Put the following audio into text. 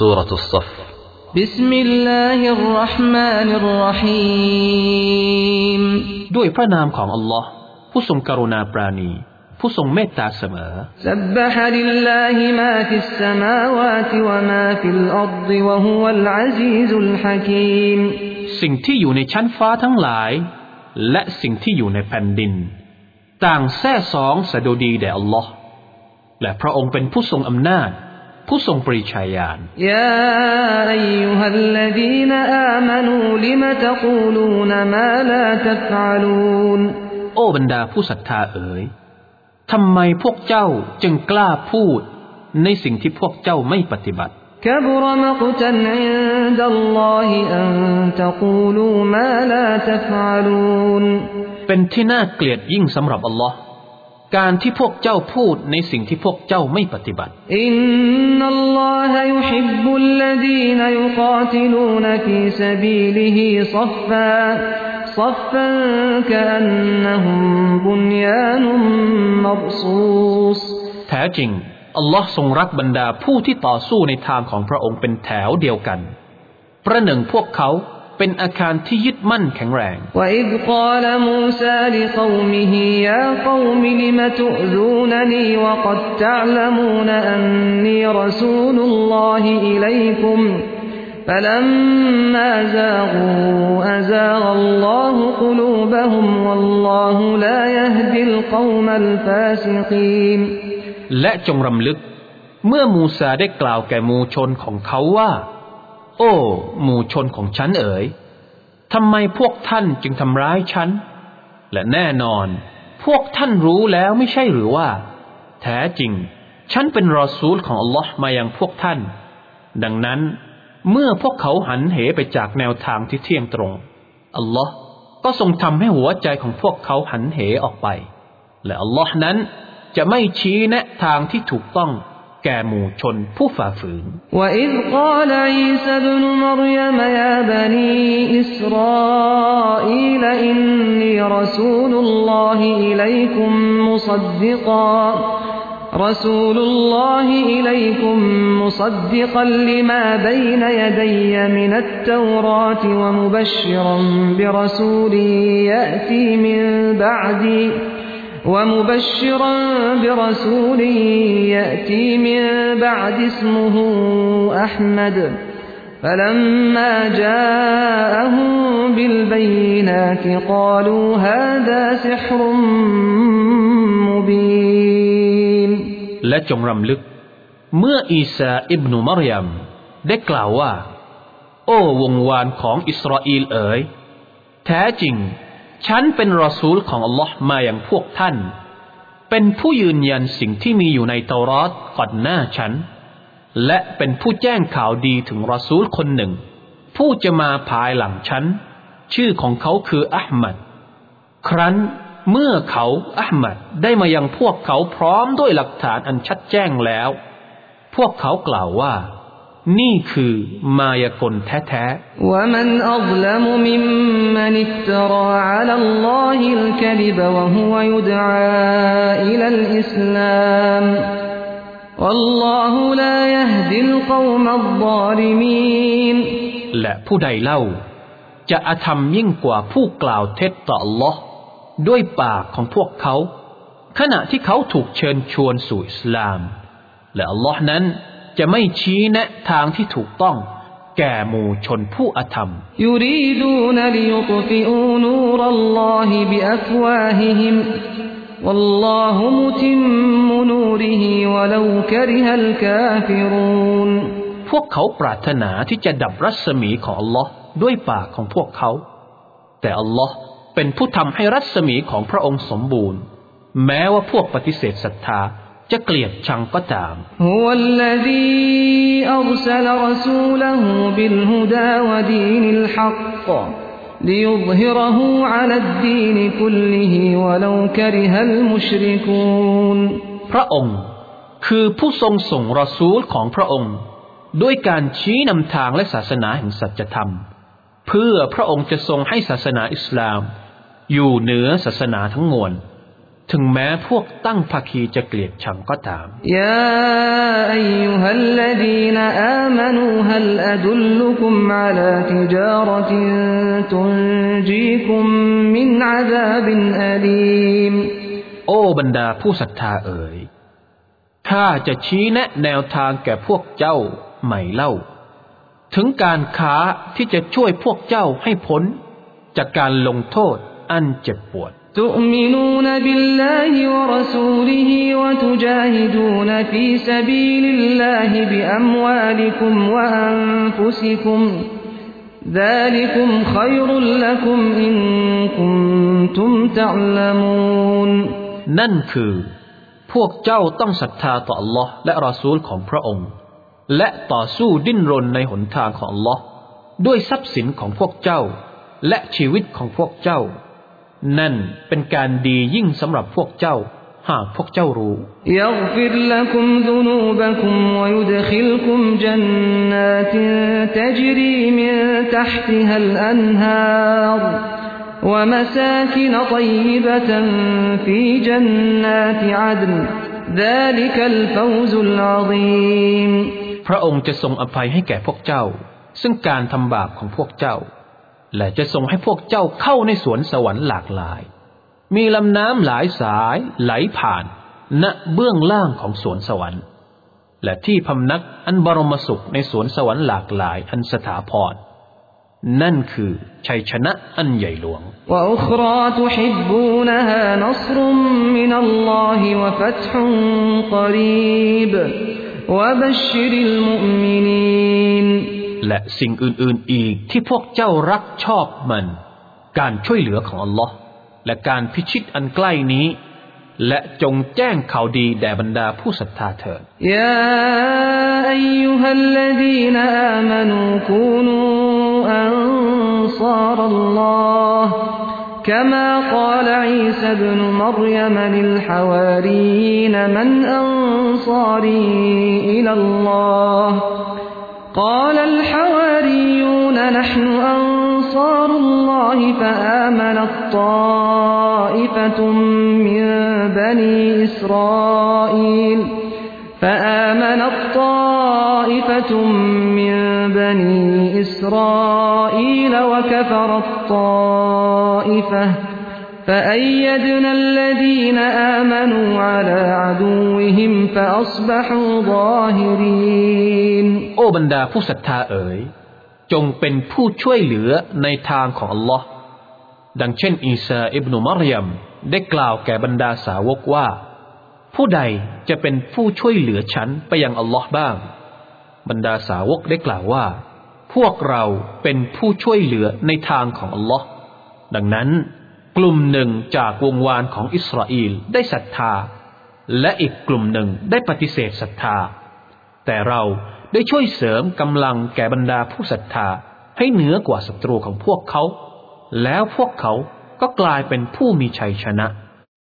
سورة الصف بسم الله الرحمن الرحيم ด้วยพระนามของอัลลอฮ์ผู้ทรงกรุณาปราณี ผู้ทรงเมตตาเสมอ سبح لله ما في السماوات وما في الأرض وهو العزيز الحكيم สิ่งที่อยู่ในชั้นฟ้าทั้งหลาย และสิ่งที่อยู่ในแผ่นดิน ต่างแท้สองสดุดีแด่อัลลอฮ์และพระองค์เป็นผู้ทรงอำนาจ ผู้ทรงปริชัยญาณ يا أيها الذين آمنوا لم تقولون ما لا تفعلون โอ้บรรดาผู้ศรัทธาเอ๋ยทำไมพวกเจ้าจึงกล้าพูด ในสิ่งที่พวกเจ้าไม่ปฏิบัติ كبر مقتا عند الله أن تقولوا ما لا تفعلون เป็นที่น่าเกลียดยิ่งสำหรับอัลลอฮ์ การที่พวกเจ้าพูดในสิ่งที่พวกเจ้าไม่ปฏิบัติإن الله يحب الذين يقاتلون في سبيله صفا صفا كأنهم بنيان مرصوص แท้จริง อัลลอฮ์ทรงรักบรรดาผู้ที่ต่อสู้ในทางของพระองค์เป็นแถวเดียวกัน ประหนึ่งพวกเขา เป็นอาคารที่ยึดมั่นแข็งแรง وإذ قال موسى لقومه يا قوم لم تؤذونني وقد تعلمون أني رسول الله إليكم فلما زاغوا أزاغ الله قلوبهم والله لا يهدي القوم الفاسقين และจงรำลึก เมื่อมูซาได้กล่าวแก่หมู่ชนของเขาว่า โอ้ หมู่ชนของฉันเอ๋ยทำไมพวกท่านจึงทำร้ายฉัน และแน่นอน พวกท่านรู้แล้วไม่ใช่หรือว่า แท้จริง ฉันเป็นรอซูลของอัลลอฮ์มายังพวกท่าน ดังนั้น เมื่อพวกเขาหันเหไปจากแนวทางที่เที่ยงตรง อัลลอฮ์ก็ทรงทำให้หัวใจของพวกเขาหันเหออกไป และอัลลอฮ์นั้นจะไม่ชี้แนะทางที่ถูกต้อง แก่หมู่ชนผู้ฝ่าฝืน وإذ قال عيسى ابن مريم يا بني إسرائيل إني رسول الله إليكم مصدقا رسول الله إليكم مصدقا لما بين يدي من التوراة ومبشرا برسول يأتي من بعدي ومبشرا برسول يأتي من بعد اسمه أحمد فلما جاءهم بالبينات قالوا هذا سحر مبين และจงรำลึก เมื่ออีสาอิบนุมารยมได้กล่าวว่า โอ้วงวานของอิสราเอลเอ๋ยแท้จริง ฉันเป็นรอซูลของอัลลอฮ์มาอย่างพวกท่าน เป็นผู้ยืนยันสิ่งที่มีอยู่ในเตารอดก่อนหน้าฉัน และเป็นผู้แจ้งข่าวดีถึงรอซูลคนหนึ่ง ผู้จะมาภายหลังฉัน ชื่อของเขาคืออัลมัดครั้นเมื่อเขาอัลมัดได้มายังพวกเขาพร้อมด้วยหลักฐานอันชัดแจ้งแล้ว พวกเขากล่าวว่า นี่คือมายากลแท้ๆ ومن أظلم ممن افترى على الله الكذب وهو يدعى إلى الإسلام والله لا يهدي القوم الظالمين และผู้ใดเล่า จะอาธรรมยิ่งกว่าผู้กล่าวเท็จต่อ Allah ด้วยปากของพวกเขา ขณะที่เขาถูกเชิญชวนสู่อิสลาม และ Allah นั้น จะไม่ชี้แนะทางที่ถูกต้อง แก่หมู่ชนผู้อาธรรม يريدون ليطفئوا نور الله بأفواههم والله متم نوره ولو كره الكافرون พวกเขาปรารถนาที่จะดับรัศมีของ Allah ด้วยปากของพวกเขา แต่ Allah เป็นผู้ทำให้รัศมีของพระองค์สมบูรณ์ แม้ว่าพวกปฏิเสธศรัทธา จะเกลียดชังก็ตามพระองค์ คือผู้ทรงส่งรอซูลของพระองค์ ด้วยการชี้นำทางและศาสนาแห่งสัจธรรม เพื่อพระองค์จะทรงให้ศาสนาอิสลาม อยู่เหนือศาสนาทั้งมวล ถึงแม้พวกตั้งภาคีจะเกลียดชังก็ตามยาอายุฮัลลดีนอามนูฮัลอดุลลุคุมอาลาติจารติตุนจีคุมมินอาซาบินอลีมโอ้บรรดาผู้ศรัทธาเอ๋ยข้าจะชี้แนะแนวทางแก่พวกเจ้าใหม่เล่า ถึงการค้าที่จะช่วยพวกเจ้าให้พ้น จากการลงโทษอันเจ็บปวด تؤمنون بالله ورسوله وتجاهدون في سبيل الله بأموالكم وأنفسكم ذلكم خير لكم إن كنتم تعلمون นั่นคือ พวกเจ้าต้องศรัทธาต่อ Allah และรอซูลของพระองค์ และต่อสู้ดิ้นรนในหนทางของ Allah ด้วยทรัพย์สินของพวกเจ้า และชีวิตของพวกเจ้า นั่นเป็นการดียิ่งสำหรับพวกเจ้า หากพวกเจ้ารู้ يغفر لكم ذنوبكم ويدخلكم جنات تجري من تحتها الأنهار ومساكن طيبة في جنات عدن ذلك الفوز العظيم พระองค์จะทรงอภัยให้แก่พวกเจ้า ซึ่งการทำบาปของพวกเจ้า และจะส่งให้พวกเจ้าเข้าในสวนสวรรค์หลากหลาย มีลำน้ำหลายสายไหลผ่าน ณเบื้องล่างของสวนสวรรค์ และที่พำนักอันบรมสุขในสวนสวรรค์หลากหลายอันสถาพรนั่นคือชัยชนะอันใหญ่หลวงและ من الله وفتح قريب وبشر المؤمنين และสิ่งอื่นๆอีกที่พวกเจ้ารักชอบมัน การช่วยเหลือของอัลลอฮ์และการพิชิตอันใกล้นี้ และจงแจ้งข่าวดีแด่บรรดาผู้ศรัทธาเถิด يا أيها الذين آمنوا كونوا أنصار الله كما قال عيسى ابن مريم للحواريين من أنصاري إلى الله قال الحواريون نحن أنصار الله فآمنت طائفة من بني إسرائيل فآمنت طائفة من بني إسرائيل وكفرت طائفة فأيدنا الذين آمنوا على عدوهم فأصبحوا ظاهرين โอ้บรรดาผู้ศรัทธาเอ๋ย จงเป็นผู้ช่วยเหลือในทางของอัลลอฮ์ดังเช่น อีสาอิบนุมารยมได้กล่าวแก่บรรดาสาวกว่า ผู้ใดจะเป็นผู้ช่วยเหลือฉันไปยังอัลลอฮ์บ้าง บรรดาสาวกได้กล่าวว่า พวกเราเป็นผู้ช่วยเหลือในทางของอัลลอฮ์ดังนั้น กลุ่มหนึ่งจากวงวานของอิสราเอลได้ศรัทธา และอีกกลุ่มหนึ่งได้ปฏิเสธศรัทธา แต่เราได้ช่วยเสริมกำลังแก่บรรดาผู้ศรัทธาให้เหนือกว่าศัตรูของพวกเขา แล้วพวกเขาก็กลายเป็นผู้มีชัยชนะ